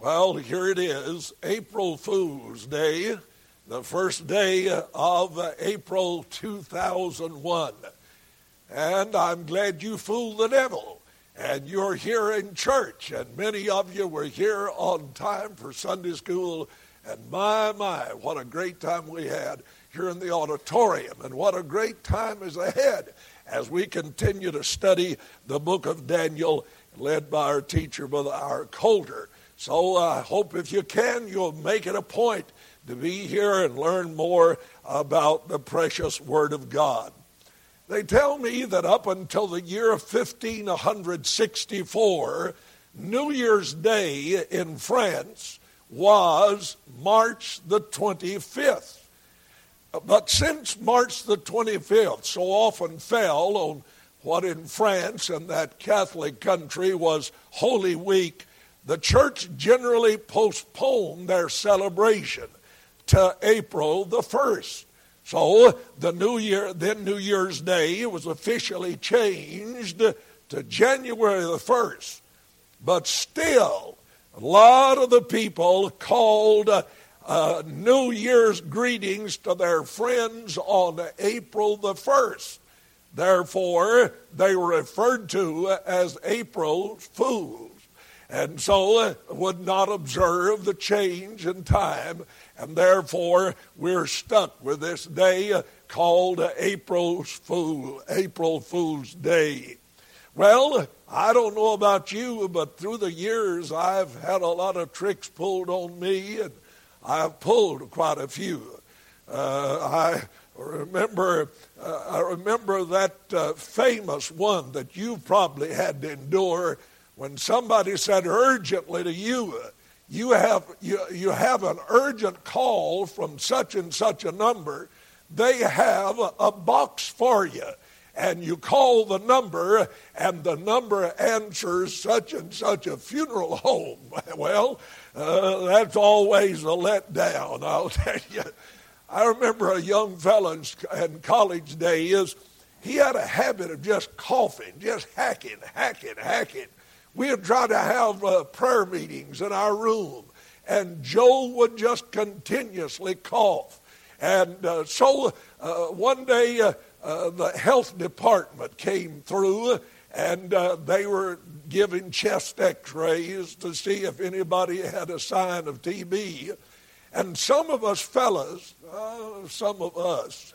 Well, here it is, April Fool's Day, the first day of April 2001. And I'm glad you fooled the devil. And you're here in church, and many of you were here on time for Sunday school. And my, my, what a great time we had here in the auditorium, and what a great time is ahead as we continue to study the book of Daniel, led by our teacher, Brother R. Coulter. So I hope if you can, you'll make it a point to be here and learn more about the precious Word of God. They tell me that up until the year 1564, New Year's Day in France was March the 25th. But since March the 25th so often fell on what in France and that Catholic country was Holy Week, the church generally postponed their celebration to April the 1st. So the New Year, then New Year's Day was officially changed to January the 1st. But still, a lot of the people called uh, New Year's greetings to their friends on April the 1st. Therefore, they were referred to as April Fools. And so would not observe the change in time. And therefore, we're stuck with this day called April's Fool, April Fool's Day. Well, I don't know about you, but through the years, I've had a lot of tricks pulled on me, and I've pulled quite a few. Uh, I remember, uh, I remember that uh, famous one that you probably had to endure when somebody said urgently to you, you have, you, you have an urgent call from such and such a number. They have a box for you and you call the number, and the number answers such and such a funeral home. Well, uh, that's always a letdown, I'll tell you. I remember a young fellow in, in college days, he had a habit of just coughing, just hacking, hacking, hacking. We would try to have uh, prayer meetings in our room, and Joe would just continuously cough. And uh, so uh, one day, uh, uh, the health department came through and uh, they were giving chest x rays to see if anybody had a sign of TB. And some of us fellas, some of us,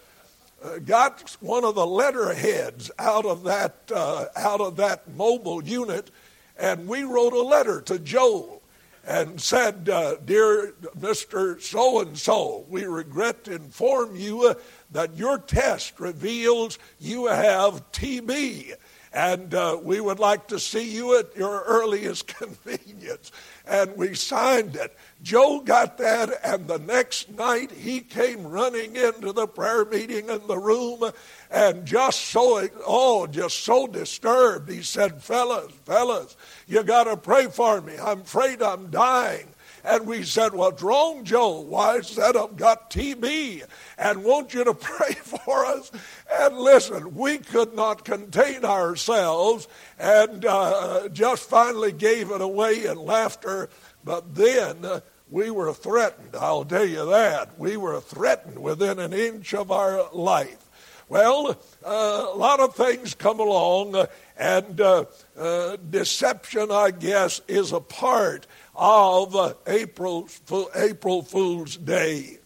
got one of the letterheads out of that out of that mobile unit, and we wrote a letter to Joel and said, uh, Dear Mr. So and so, we regret to inform you that your test reveals you have TB. And uh, we would like to see you at your earliest convenience. And we signed it. Joe got that, and the next night he came running into the prayer meeting in the room and just so, oh, just so disturbed. He said, Fellas, fellas, you got to pray for me. I'm afraid I'm dying. And we said, What's wrong, Joe? Why that I've got TB and want you to pray for us? And listen, we could not contain ourselves and uh, just finally gave it away in laughter. But then uh, we were threatened, I'll tell you that. We were threatened within an inch of our life. Well, uh, a lot of things come along, uh, and uh, uh, deception, I guess, is a part of uh, April, April Fool's Day.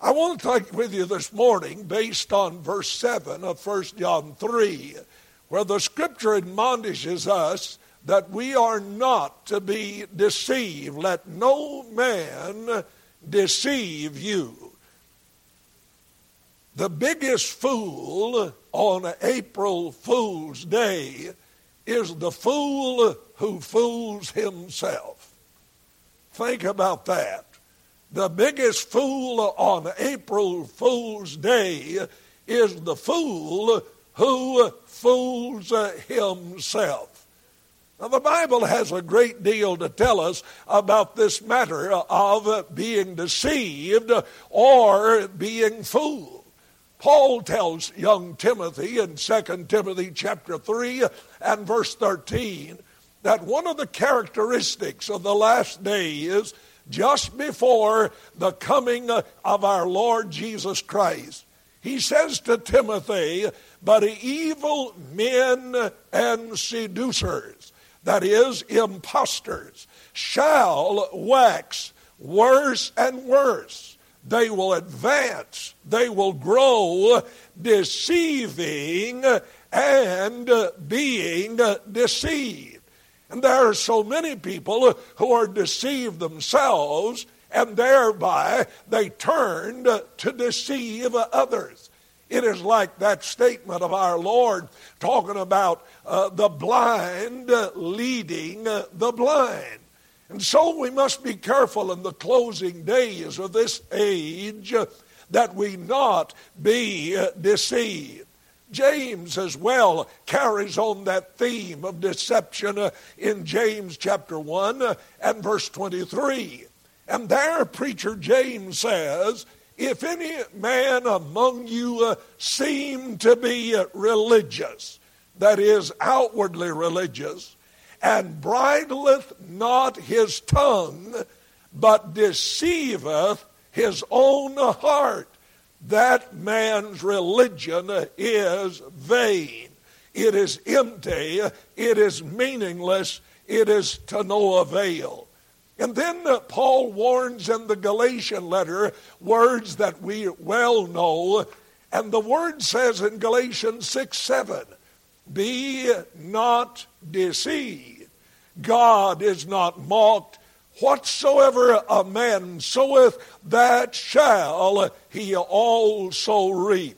I want to talk with you this morning based on verse 7 of 1 John 3, where the scripture admonishes us that we are not to be deceived. Let no man deceive you. The biggest fool on April Fool's Day is the fool who fools himself. Think about that. The biggest fool on April Fool's Day is the fool who fools himself. Now, the Bible has a great deal to tell us about this matter of being deceived or being fooled. Paul tells young Timothy in 2 Timothy chapter 3 and verse 13 that one of the characteristics of the last days, just before the coming of our Lord Jesus Christ, he says to Timothy, but evil men and seducers, that is, impostors, shall wax worse and worse. They will advance, they will grow, deceiving and being deceived. And there are so many people who are deceived themselves, and thereby they turn to deceive others. It is like that statement of our Lord talking about uh, the blind leading the blind. And so we must be careful in the closing days of this age that we not be deceived. James as well carries on that theme of deception uh, in James chapter 1 uh, and verse 23. And there, preacher James says, If any man among you uh, seem to be religious, that is, outwardly religious, and bridleth not his tongue, but deceiveth his own heart, that man's religion is vain. It is empty. It is meaningless. It is to no avail. And then Paul warns in the Galatian letter words that we well know. And the word says in Galatians 6 7, Be not deceived. God is not mocked. Whatsoever a man soweth, that shall he also reap.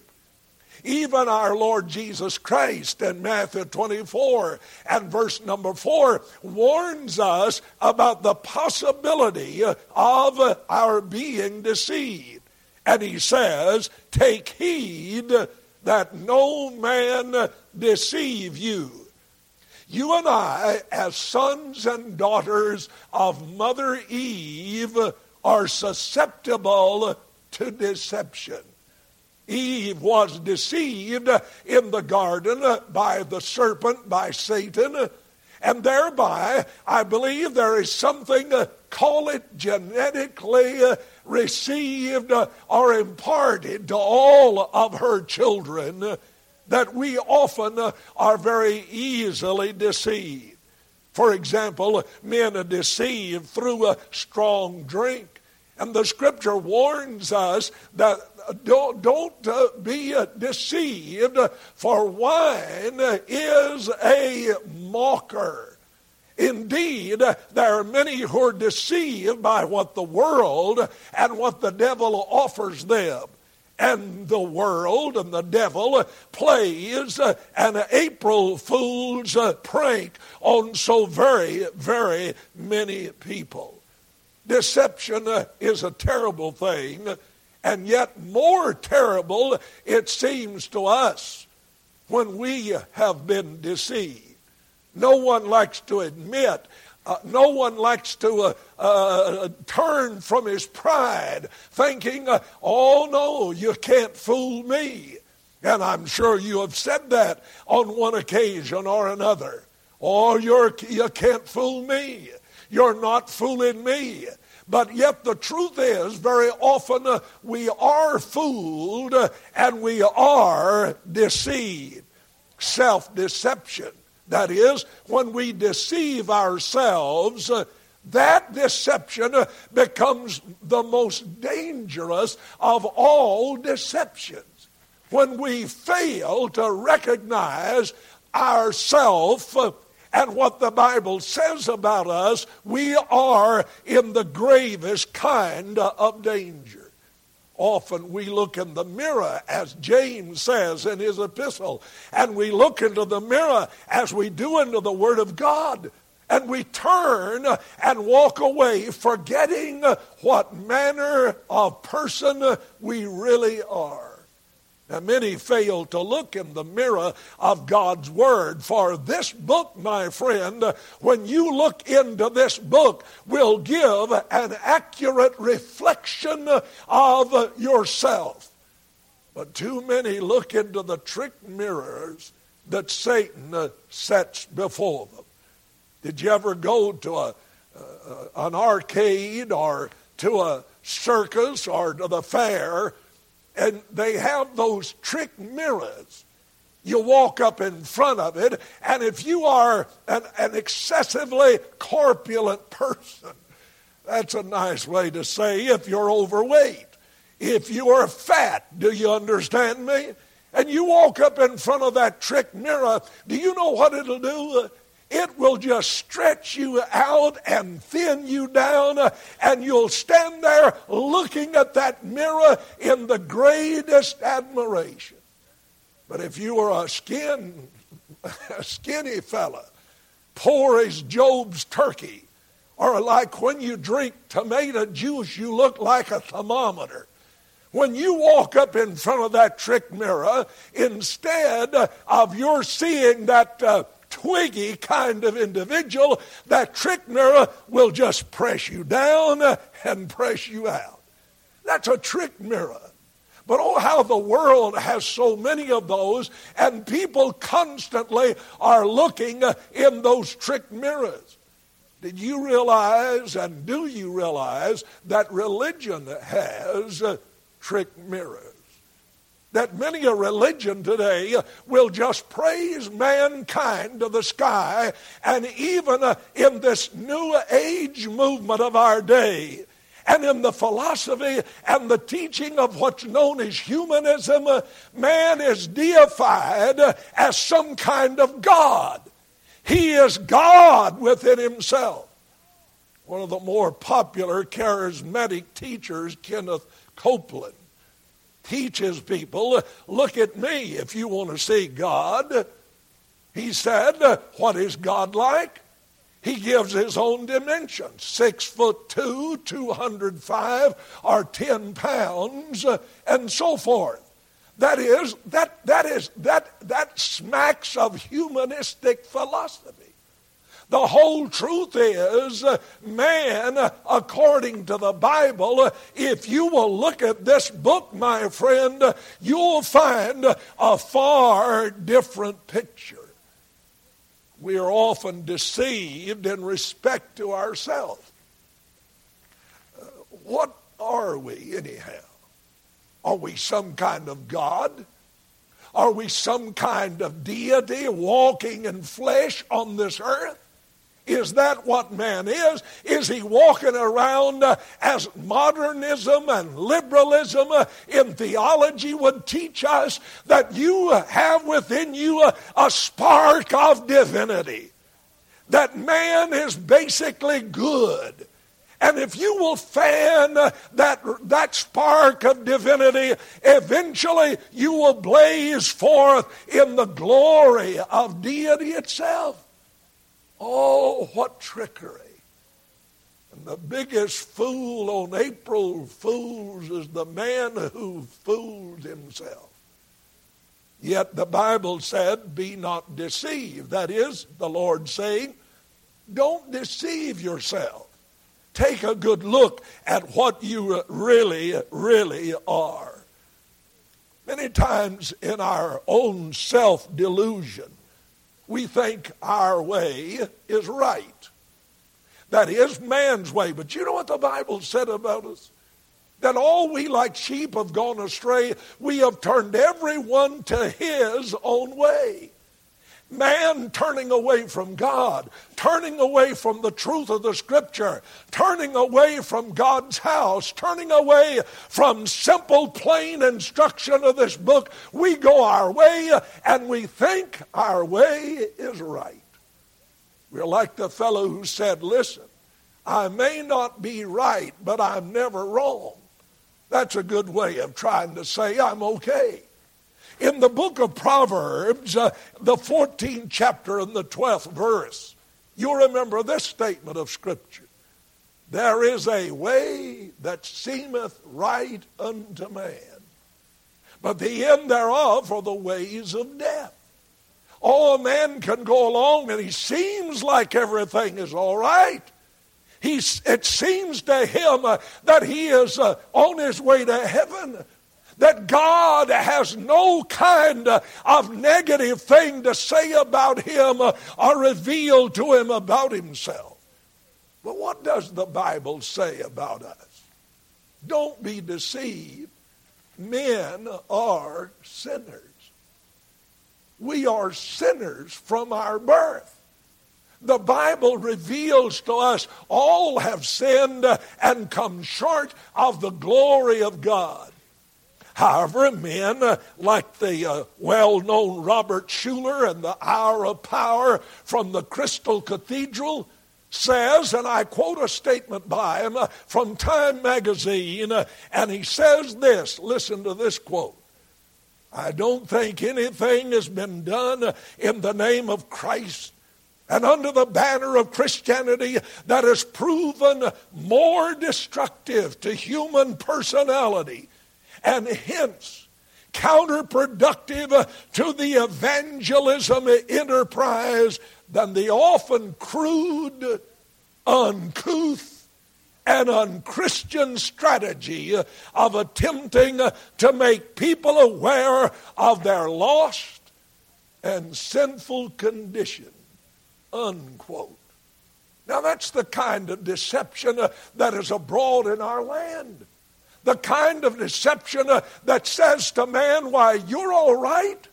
Even our Lord Jesus Christ in Matthew 24 and verse number 4 warns us about the possibility of our being deceived. And he says, Take heed that no man deceive you. You and I, as sons and daughters of Mother Eve, are susceptible to deception. Eve was deceived in the garden by the serpent, by Satan, and thereby I believe there is something, uh, call it genetically uh, received or imparted to all of her children that we often uh, are very easily deceived. For example, men are deceived through a strong drink. And the scripture warns us that uh, don't, don't uh, be deceived, for wine is a mocker. Indeed, there are many who are deceived by what the world and what the devil offers them and the world and the devil uh, plays uh, an April Fool's uh, prank on so very, very many people. Deception is a terrible thing, and yet more terrible it seems to us when we have been deceived. No one likes to admit uh, no one likes to uh, uh, turn from his pride, thinking, uh, oh no, you can't fool me. And I'm sure you have said that on one occasion or another. Oh, you're, you can't fool me. You're not fooling me. But yet the truth is, very often uh, we are fooled and we are deceived. Self deception. That is, when we deceive ourselves, uh, that deception uh, becomes the most dangerous of all deceptions. When we fail to recognize ourself uh, and what the Bible says about us, we are in the gravest kind of danger. Often we look in the mirror, as James says in his epistle, and we look into the mirror as we do into the Word of God. And we turn and walk away, forgetting what manner of person we really are. Now, many fail to look in the mirror of God's Word. For this book, my friend, when you look into this book, will give an accurate reflection of yourself. But too many look into the trick mirrors that Satan sets before them. Did you ever go to a, uh, an arcade or to a circus or to the fair and they have those trick mirrors? You walk up in front of it, and if you are an, an excessively corpulent person, that's a nice way to say if you're overweight. If you are fat, do you understand me? And you walk up in front of that trick mirror, do you know what it'll do? It will just stretch you out and thin you down, and you'll stand there looking at that mirror in the greatest admiration. But if you are a skin, a skinny fella, poor as Job's turkey, or like when you drink tomato juice, you look like a thermometer. When you walk up in front of that trick mirror, instead of your seeing that uh, twiggy kind of individual, that trick mirror will just press you down and press you out. That's a trick mirror. But oh, how the world has so many of those, and people constantly are looking in those trick mirrors. Did you realize, and do you realize, that religion has trick mirrors? That many a religion today will just praise mankind to the sky, and even uh, in this new age movement of our day, and in the philosophy and the teaching of what's known as humanism, uh, man is deified uh, as some kind of God. He is God within himself. One of the more popular charismatic teachers, Kenneth Copeland, teaches people look at me if you want to see God. He said, What is God like? He gives his own dimensions six foot two, 205, or 10 pounds, and so forth. That is, that, that is, that, that smacks of humanistic philosophy. The whole truth is, uh, man, according to the Bible, uh, if you will look at this book, my friend, you'll find a far different picture we are often deceived in respect to ourselves. Uh, what are we, anyhow? Are we some kind of God? Are we some kind of deity walking in flesh on this earth? Is that what man is? Is he walking around uh, as modernism and liberalism uh, in theology would teach us that you have within you a, a spark of divinity? That man is basically good. And if you will fan that, that spark of divinity, eventually you will blaze forth in the glory of deity itself. Oh, what trickery. And the biggest fool on April Fools is the man who fools himself. Yet the Bible said, Be not deceived. That is, the Lord saying, Don't deceive yourself. Take a good look at what you really, really are. Many times in our own self delusion, we think our way is right. That is man's way. But you know what the Bible said about us? That all we like sheep have gone astray. We have turned everyone to his own way. Man turning away from God, turning away from the truth of the Scripture, turning away from God's house, turning away from simple, plain instruction of this book. We go our way and we think our way is right. We're like the fellow who said, Listen, I may not be right, but I'm never wrong. That's a good way of trying to say I'm okay. In the book of Proverbs, uh, the 14th chapter and the 12th verse, you remember this statement of Scripture. There is a way that seemeth right unto man, but the end thereof are the ways of death. All man can go along and he seems like everything is all right. He's, it seems to him uh, that he is uh, on his way to heaven, that God has no kind of negative thing to say about him or reveal to him about himself. But what does the Bible say about us? Don't be deceived. Men are sinners. We are sinners from our birth. The Bible reveals to us all have sinned and come short of the glory of God. However, men like the uh, well known Robert Schuller and the Hour of Power from the Crystal Cathedral says, and I quote a statement by him uh, from Time magazine, uh, and he says this listen to this quote. I don't think anything has been done in the name of Christ and under the banner of Christianity that has proven more destructive to human personality and hence counterproductive to the evangelism enterprise than the often crude, uncouth, and unchristian strategy of attempting to make people aware of their lost and sinful condition. Unquote. Now, that's the kind of deception that is abroad in our land. The kind of deception uh, that says to man, why, you're all right.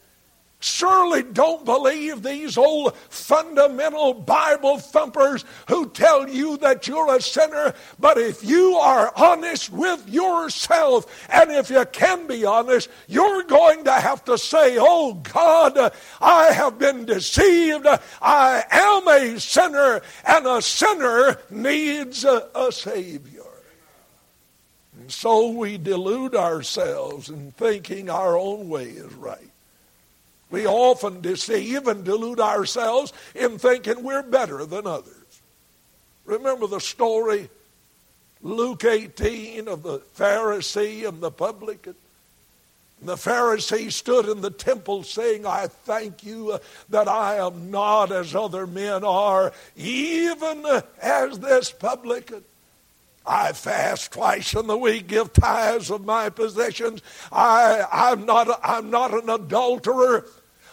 Surely don't believe these old fundamental Bible thumpers who tell you that you're a sinner. But if you are honest with yourself, and if you can be honest, you're going to have to say, Oh God, I have been deceived. I am a sinner, and a sinner needs a, a Savior. And so we delude ourselves in thinking our own way is right. We often deceive and delude ourselves in thinking we're better than others. Remember the story, Luke 18, of the Pharisee and the publican? The Pharisee stood in the temple saying, I thank you uh, that I am not as other men are, even as this publican. I fast twice in the week, give tithes of my possessions. I, I'm, not, I'm not an adulterer.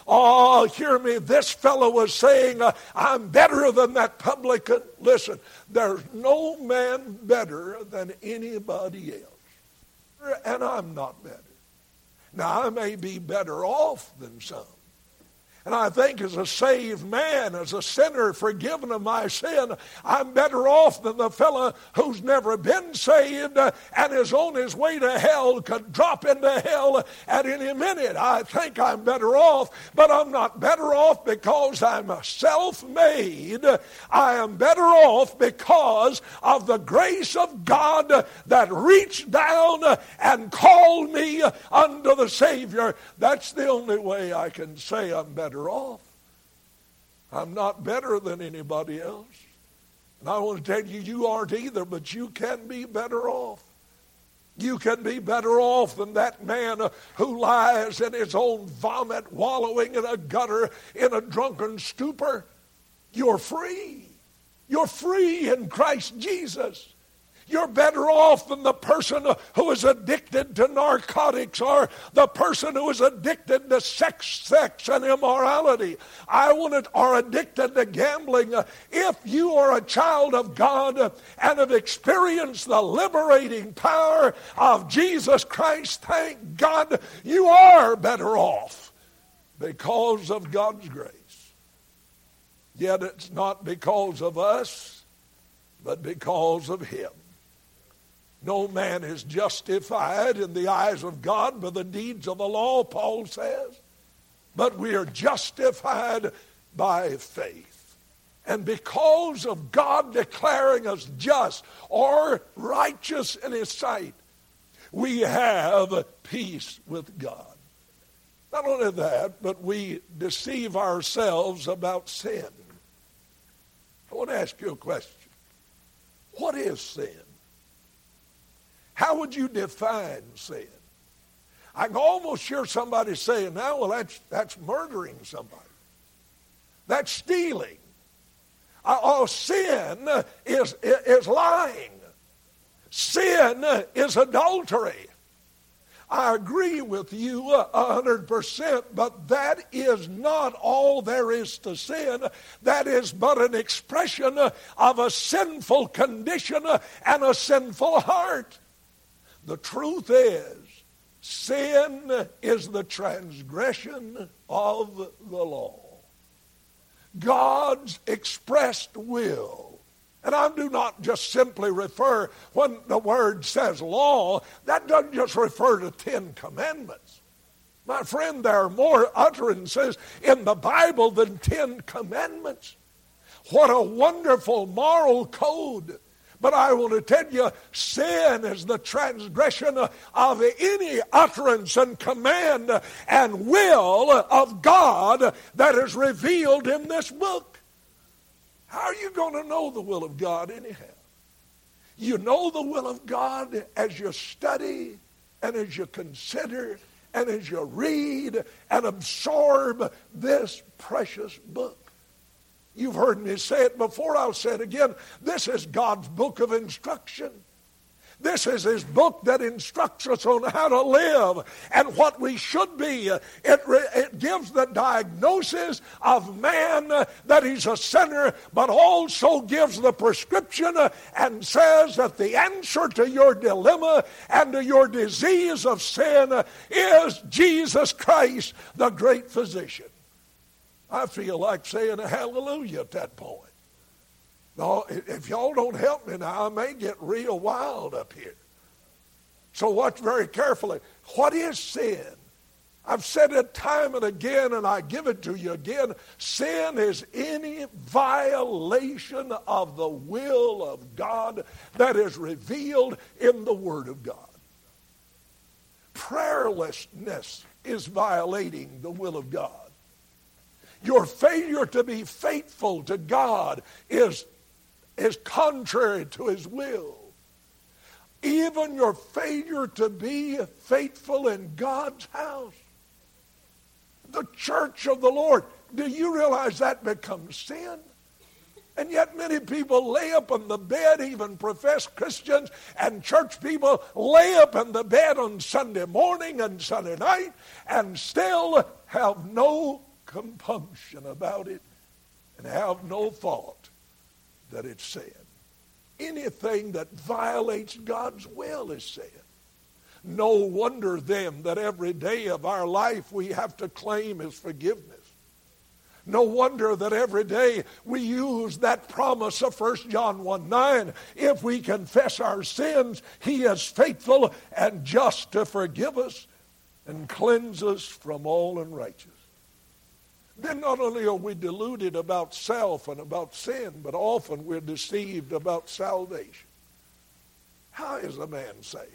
Oh, hear me. This fellow was saying, uh, I'm better than that publican. Listen, there's no man better than anybody else. And I'm not better. Now, I may be better off than some. And I think as a saved man, as a sinner forgiven of my sin, I'm better off than the fellow who's never been saved and is on his way to hell, could drop into hell at any minute. I think I'm better off, but I'm not better off because I'm self made. I am better off because of the grace of God that reached down and called me unto the Savior. That's the only way I can say I'm better better off. I'm not better than anybody else. And I want to tell you, you aren't either, but you can be better off. You can be better off than that man who lies in his own vomit, wallowing in a gutter in a drunken stupor. You're free. You're free in Christ Jesus. You're better off than the person who is addicted to narcotics or the person who is addicted to sex, sex and immorality. I want to, are addicted to gambling. If you are a child of God and have experienced the liberating power of Jesus Christ, thank God you are better off because of God's grace. Yet it's not because of us, but because of Him. No man is justified in the eyes of God by the deeds of the law, Paul says, but we are justified by faith. And because of God declaring us just or righteous in His sight, we have peace with God. Not only that, but we deceive ourselves about sin. I want to ask you a question. What is sin? How would you define sin? I can almost hear somebody saying now, well, that's, that's murdering somebody. That's stealing. Uh, oh, sin is, is lying. Sin is adultery. I agree with you a hundred percent, but that is not all there is to sin. That is but an expression of a sinful condition and a sinful heart. The truth is, sin is the transgression of the law. God's expressed will and I do not just simply refer, when the word says law, that doesn't just refer to Ten Commandments. My friend, there are more utterances in the Bible than Ten Commandments. What a wonderful moral code. But I want to tell you, sin is the transgression of any utterance and command and will of God that is revealed in this book. How are you going to know the will of God anyhow? You know the will of God as you study and as you consider and as you read and absorb this precious book. You've heard me say it before, I'll say it again. This is God's book of instruction. This is his book that instructs us on how to live and what we should be. It, it gives the diagnosis of man that he's a sinner, but also gives the prescription and says that the answer to your dilemma and to your disease of sin is Jesus Christ, the great physician. I feel like saying a hallelujah at that point. If y'all don't help me now, I may get real wild up here. So watch very carefully. What is sin? I've said it time and again, and I give it to you again. Sin is any violation of the will of God that is revealed in the Word of God. Prayerlessness is violating the will of God. Your failure to be faithful to God is is contrary to his will. Even your failure to be faithful in God's house, the church of the Lord, do you realize that becomes sin? And yet many people lay up in the bed, even professed Christians and church people lay up in the bed on Sunday morning and Sunday night and still have no compunction about it and have no thought that it's sin. Anything that violates God's will is sin. No wonder then that every day of our life we have to claim his forgiveness. No wonder that every day we use that promise of 1 John 1 9. If we confess our sins, he is faithful and just to forgive us and cleanse us from all unrighteousness then not only are we deluded about self and about sin, but often we're deceived about salvation. How is a man saved?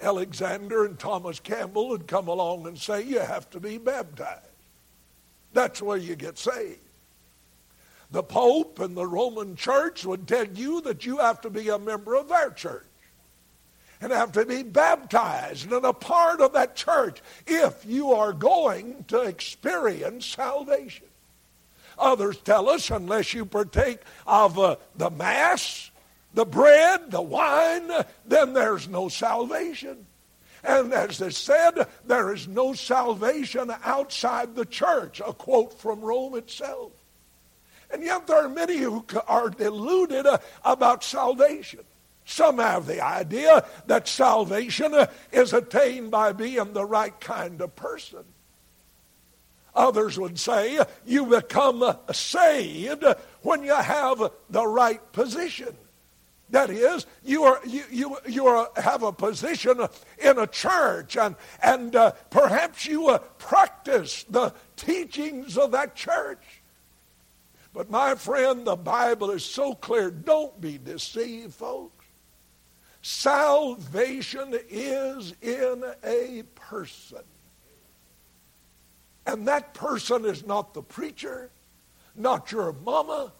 Alexander and Thomas Campbell would come along and say, You have to be baptized. That's where you get saved. The Pope and the Roman Church would tell you that you have to be a member of their church and have to be baptized and a part of that church if you are going to experience salvation. Others tell us unless you partake of uh, the Mass, the bread, the wine, then there's no salvation. And as is said, there is no salvation outside the church, a quote from Rome itself. And yet there are many who are deluded uh, about salvation. Some have the idea that salvation is attained by being the right kind of person. Others would say you become saved when you have the right position. That is, you are you you you are, have a position in a church, and and uh, perhaps you uh, practice the teachings of that church. But my friend, the Bible is so clear. Don't be deceived, folks. Salvation is in a person. And that person is not the preacher, not your mama,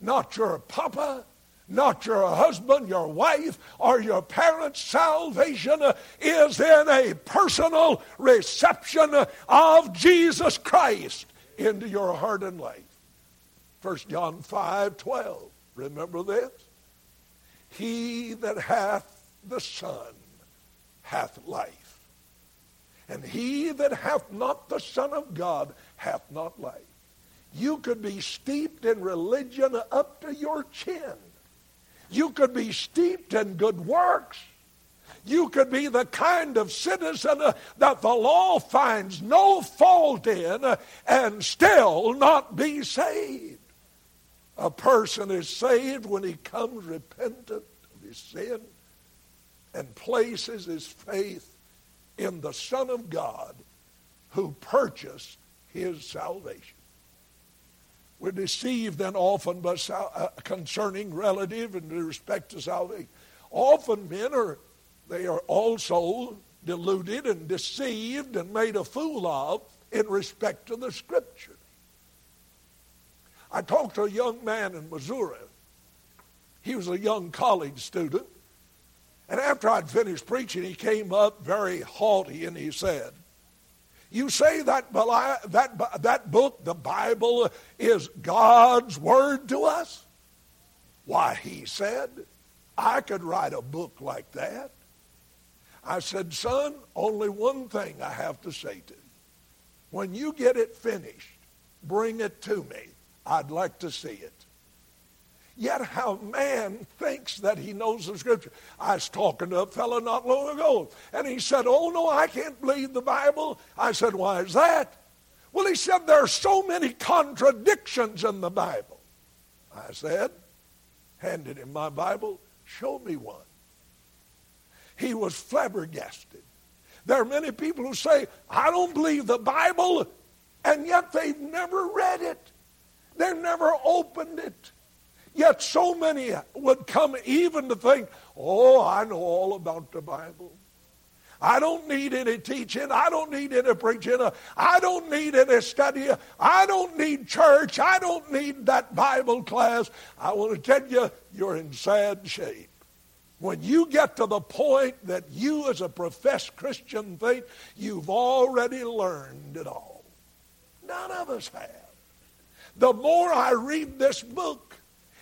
not your papa, not your husband, your wife, or your parents. Salvation is in a personal reception of Jesus Christ into your heart and life. 1 John 5 12. Remember this? He that hath the Son hath life. And he that hath not the Son of God hath not life. You could be steeped in religion up to your chin. You could be steeped in good works. You could be the kind of citizen uh, that the law finds no fault in uh, and still not be saved. A person is saved when he comes repentant of his sin and places his faith in the Son of God who purchased his salvation. We're deceived then often by sal- uh, concerning relative and respect to salvation. Often men are they are also deluded and deceived and made a fool of in respect to the Scripture. I talked to a young man in Missouri. He was a young college student. And after I'd finished preaching, he came up very haughty and he said, You say that, that, that book, the Bible, is God's Word to us? Why, he said, I could write a book like that. I said, Son, only one thing I have to say to you. When you get it finished, bring it to me. I'd like to see it. Yet how man thinks that he knows the scripture. I was talking to a fellow not long ago, and he said, Oh, no, I can't believe the Bible. I said, Why is that? Well, he said, There are so many contradictions in the Bible. I said, Handed him my Bible, show me one. He was flabbergasted. There are many people who say, I don't believe the Bible, and yet they've never read it. They've never opened it. Yet so many would come even to think, oh, I know all about the Bible. I don't need any teaching. I don't need any preaching. I don't need any study. I don't need church. I don't need that Bible class. I want to tell you, you're in sad shape. When you get to the point that you, as a professed Christian, think you've already learned it all, none of us have. The more I read this book,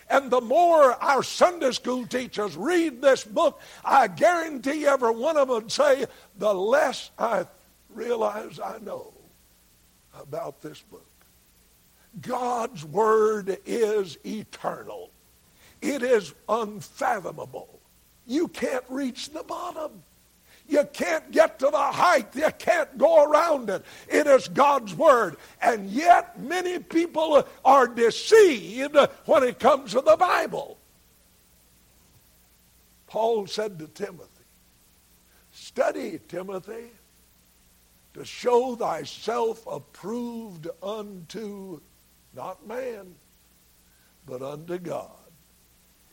and the more our Sunday school teachers read this book, I guarantee every one of them would say, the less I realize I know about this book. God's Word is eternal. It is unfathomable. You can't reach the bottom. You can't get to the height. You can't go around it. It is God's Word. And yet, many people are deceived when it comes to the Bible. Paul said to Timothy, Study, Timothy, to show thyself approved unto not man, but unto God.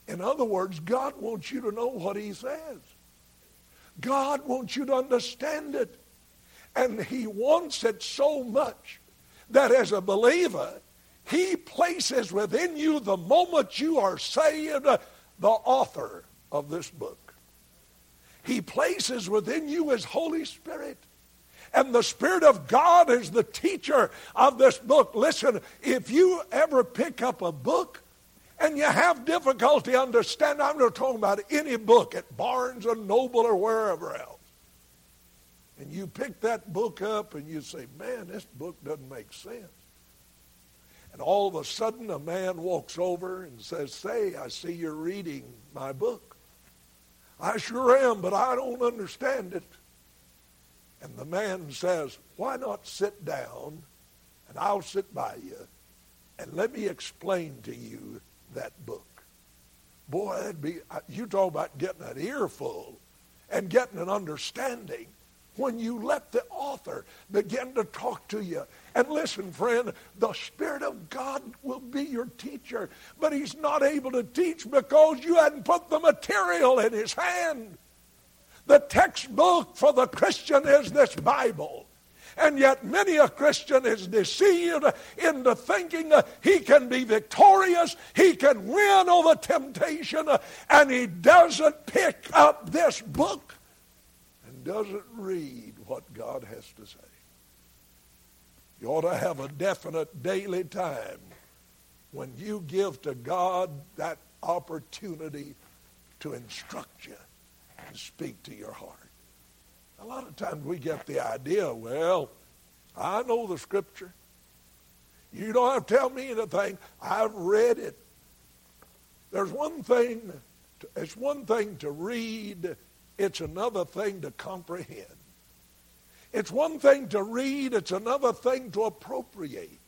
In other words, God wants you to know what he says. God wants you to understand it. And he wants it so much that as a believer, he places within you the moment you are saved the author of this book. He places within you his Holy Spirit. And the Spirit of God is the teacher of this book. Listen, if you ever pick up a book and you have difficulty understanding, I'm not talking about any book at Barnes or Noble or wherever else. And you pick that book up and you say, man, this book doesn't make sense. And all of a sudden a man walks over and says, say, I see you're reading my book. I sure am, but I don't understand it. And the man says, why not sit down and I'll sit by you and let me explain to you that book. Boy, that'd be, uh, you talk about getting an earful and getting an understanding when you let the author begin to talk to you. And listen, friend, the Spirit of God will be your teacher, but he's not able to teach because you hadn't put the material in his hand. The textbook for the Christian is this Bible. And yet many a Christian is deceived into thinking he can be victorious, he can win over temptation, and he doesn't pick up this book and doesn't read what God has to say. You ought to have a definite daily time when you give to God that opportunity to instruct you and speak to your heart. A lot of times we get the idea, well, I know the scripture. You don't have to tell me anything. I've read it. There's one thing, it's one thing to read, it's another thing to comprehend. It's one thing to read, it's another thing to appropriate.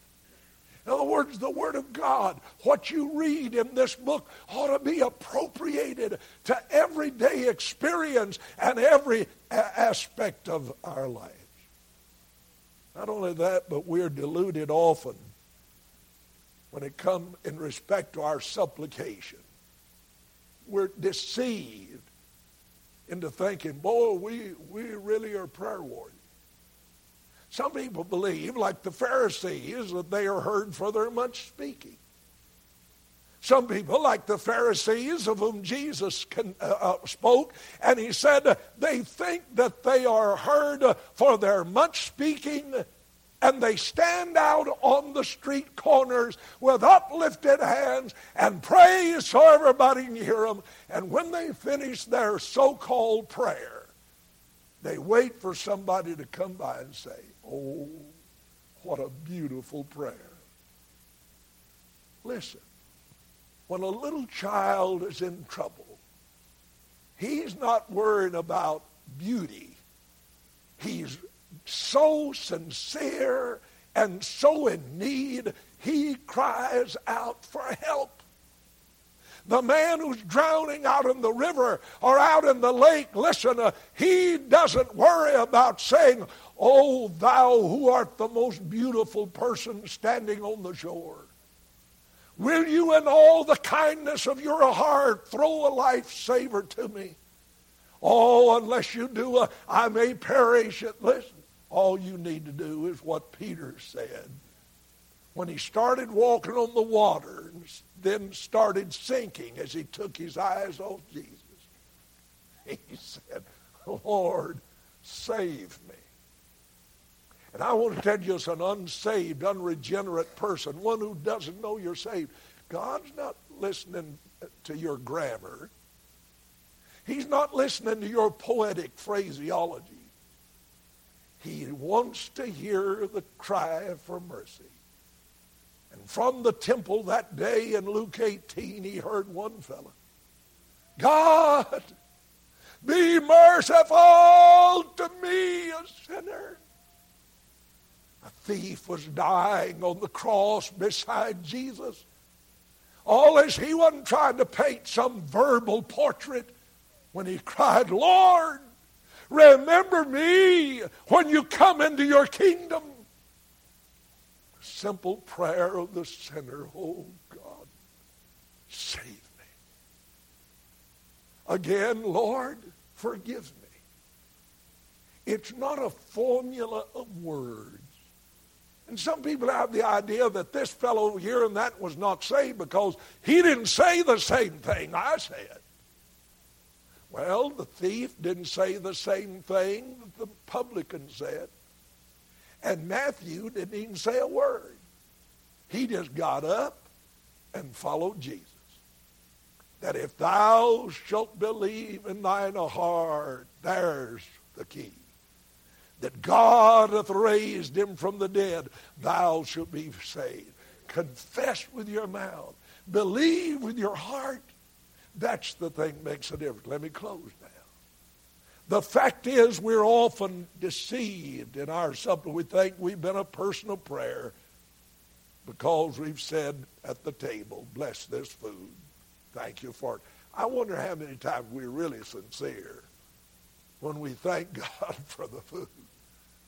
In other words, the Word of God, what you read in this book ought to be appropriated to everyday experience and every a- aspect of our lives. Not only that, but we're deluded often when it comes in respect to our supplication. We're deceived into thinking, boy, we, we really are prayer warriors. Some people believe, like the Pharisees, that they are heard for their much speaking. Some people, like the Pharisees of whom Jesus can, uh, uh, spoke, and he said they think that they are heard for their much speaking, and they stand out on the street corners with uplifted hands and pray so everybody can hear them. And when they finish their so called prayer, they wait for somebody to come by and say, Oh, what a beautiful prayer. Listen, when a little child is in trouble, he's not worried about beauty. He's so sincere and so in need, he cries out for help. The man who's drowning out in the river or out in the lake, listen, uh, he doesn't worry about saying, Oh, thou who art the most beautiful person standing on the shore. Will you, in all the kindness of your heart, throw a lifesaver to me? Oh, unless you do, uh, I may perish. Listen, all you need to do is what Peter said when he started walking on the water and then started sinking as he took his eyes off Jesus. He said, Lord, save me. And I want to tell you, as an unsaved, unregenerate person, one who doesn't know you're saved, God's not listening to your grammar. He's not listening to your poetic phraseology. He wants to hear the cry for mercy. And from the temple that day in Luke 18, he heard one fellow. God, be merciful to me, a sinner. A thief was dying on the cross beside Jesus. All as he wasn't trying to paint some verbal portrait when he cried, Lord, remember me when you come into your kingdom. Simple prayer of the sinner, oh God, save me. Again, Lord, forgive me. It's not a formula of words. And some people have the idea that this fellow here and that was not saved because he didn't say the same thing I said. Well, the thief didn't say the same thing that the publican said. And Matthew didn't even say a word. He just got up and followed Jesus. That if thou shalt believe in thine heart, there's the key that God hath raised him from the dead, thou shalt be saved. Confess with your mouth. Believe with your heart. That's the thing that makes a difference. Let me close now. The fact is, we're often deceived in our supper. We think we've been a personal prayer because we've said at the table, bless this food. Thank you for it. I wonder how many times we're really sincere when we thank God for the food.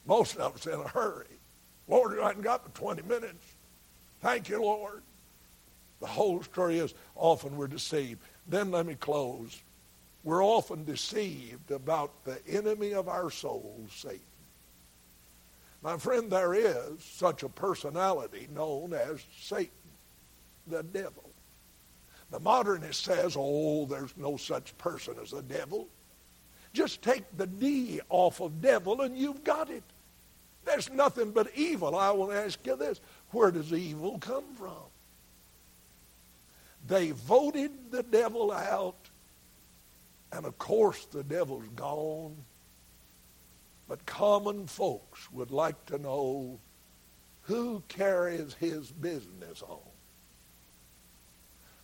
Most of us in a hurry. Lord, I haven't got but 20 minutes. Thank you, Lord. The whole story is often we're deceived. Then let me close. We're often deceived about the enemy of our souls, Satan. My friend, there is such a personality known as Satan, the devil. The modernist says, oh, there's no such person as the devil. Just take the D off of devil and you've got it. There's nothing but evil. I to ask you this. Where does evil come from? They voted the devil out, and of course the devil's gone. But common folks would like to know who carries his business on.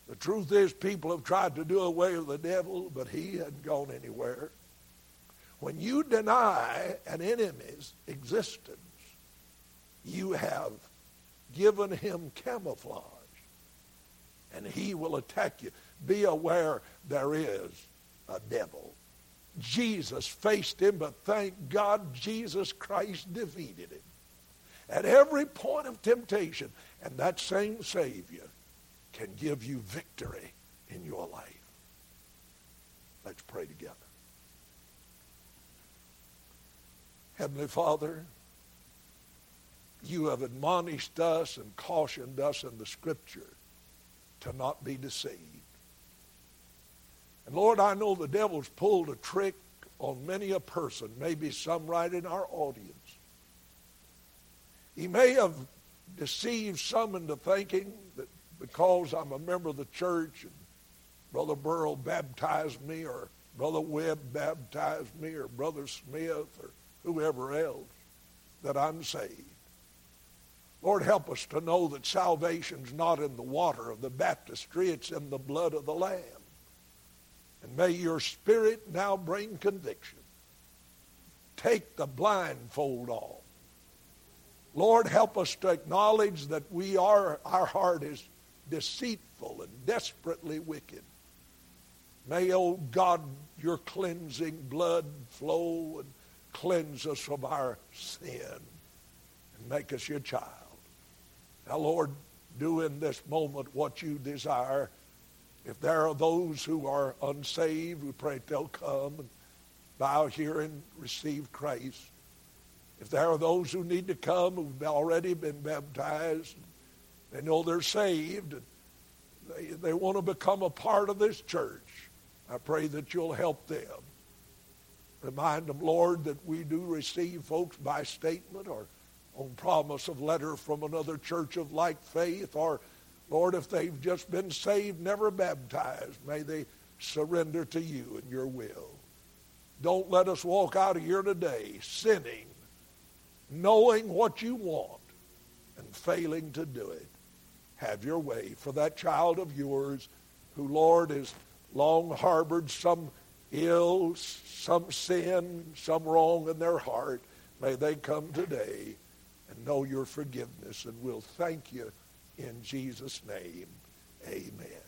The truth is, people have tried to do away with the devil, but he hadn't gone anywhere. When you deny an enemy's existence, you have given him camouflage, and he will attack you. Be aware there is a devil. Jesus faced him, but thank God Jesus Christ defeated him. At every point of temptation, and that same Savior can give you victory in your life. Let's pray together. Heavenly Father, you have admonished us and cautioned us in the Scripture to not be deceived. And Lord, I know the devil's pulled a trick on many a person, maybe some right in our audience. He may have deceived some into thinking that because I'm a member of the church and Brother Burrow baptized me or Brother Webb baptized me or Brother Smith or whoever else that I'm saved. Lord, help us to know that salvation's not in the water of the baptistry, it's in the blood of the Lamb. And may your spirit now bring conviction. Take the blindfold off. Lord, help us to acknowledge that we are, our heart is deceitful and desperately wicked. May, oh God, your cleansing blood flow and cleanse us from our sin and make us your child. Now, Lord, do in this moment what you desire. If there are those who are unsaved, we pray they'll come and bow here and receive Christ. If there are those who need to come who've already been baptized, they know they're saved, they, they want to become a part of this church, I pray that you'll help them. Remind them, Lord, that we do receive folks by statement or on promise of letter from another church of like faith, or, Lord, if they've just been saved, never baptized, may they surrender to you and your will. Don't let us walk out of here today sinning, knowing what you want, and failing to do it. Have your way for that child of yours who, Lord, has long harbored some ill, some sin, some wrong in their heart. May they come today and know your forgiveness, and we'll thank you in Jesus' name. Amen.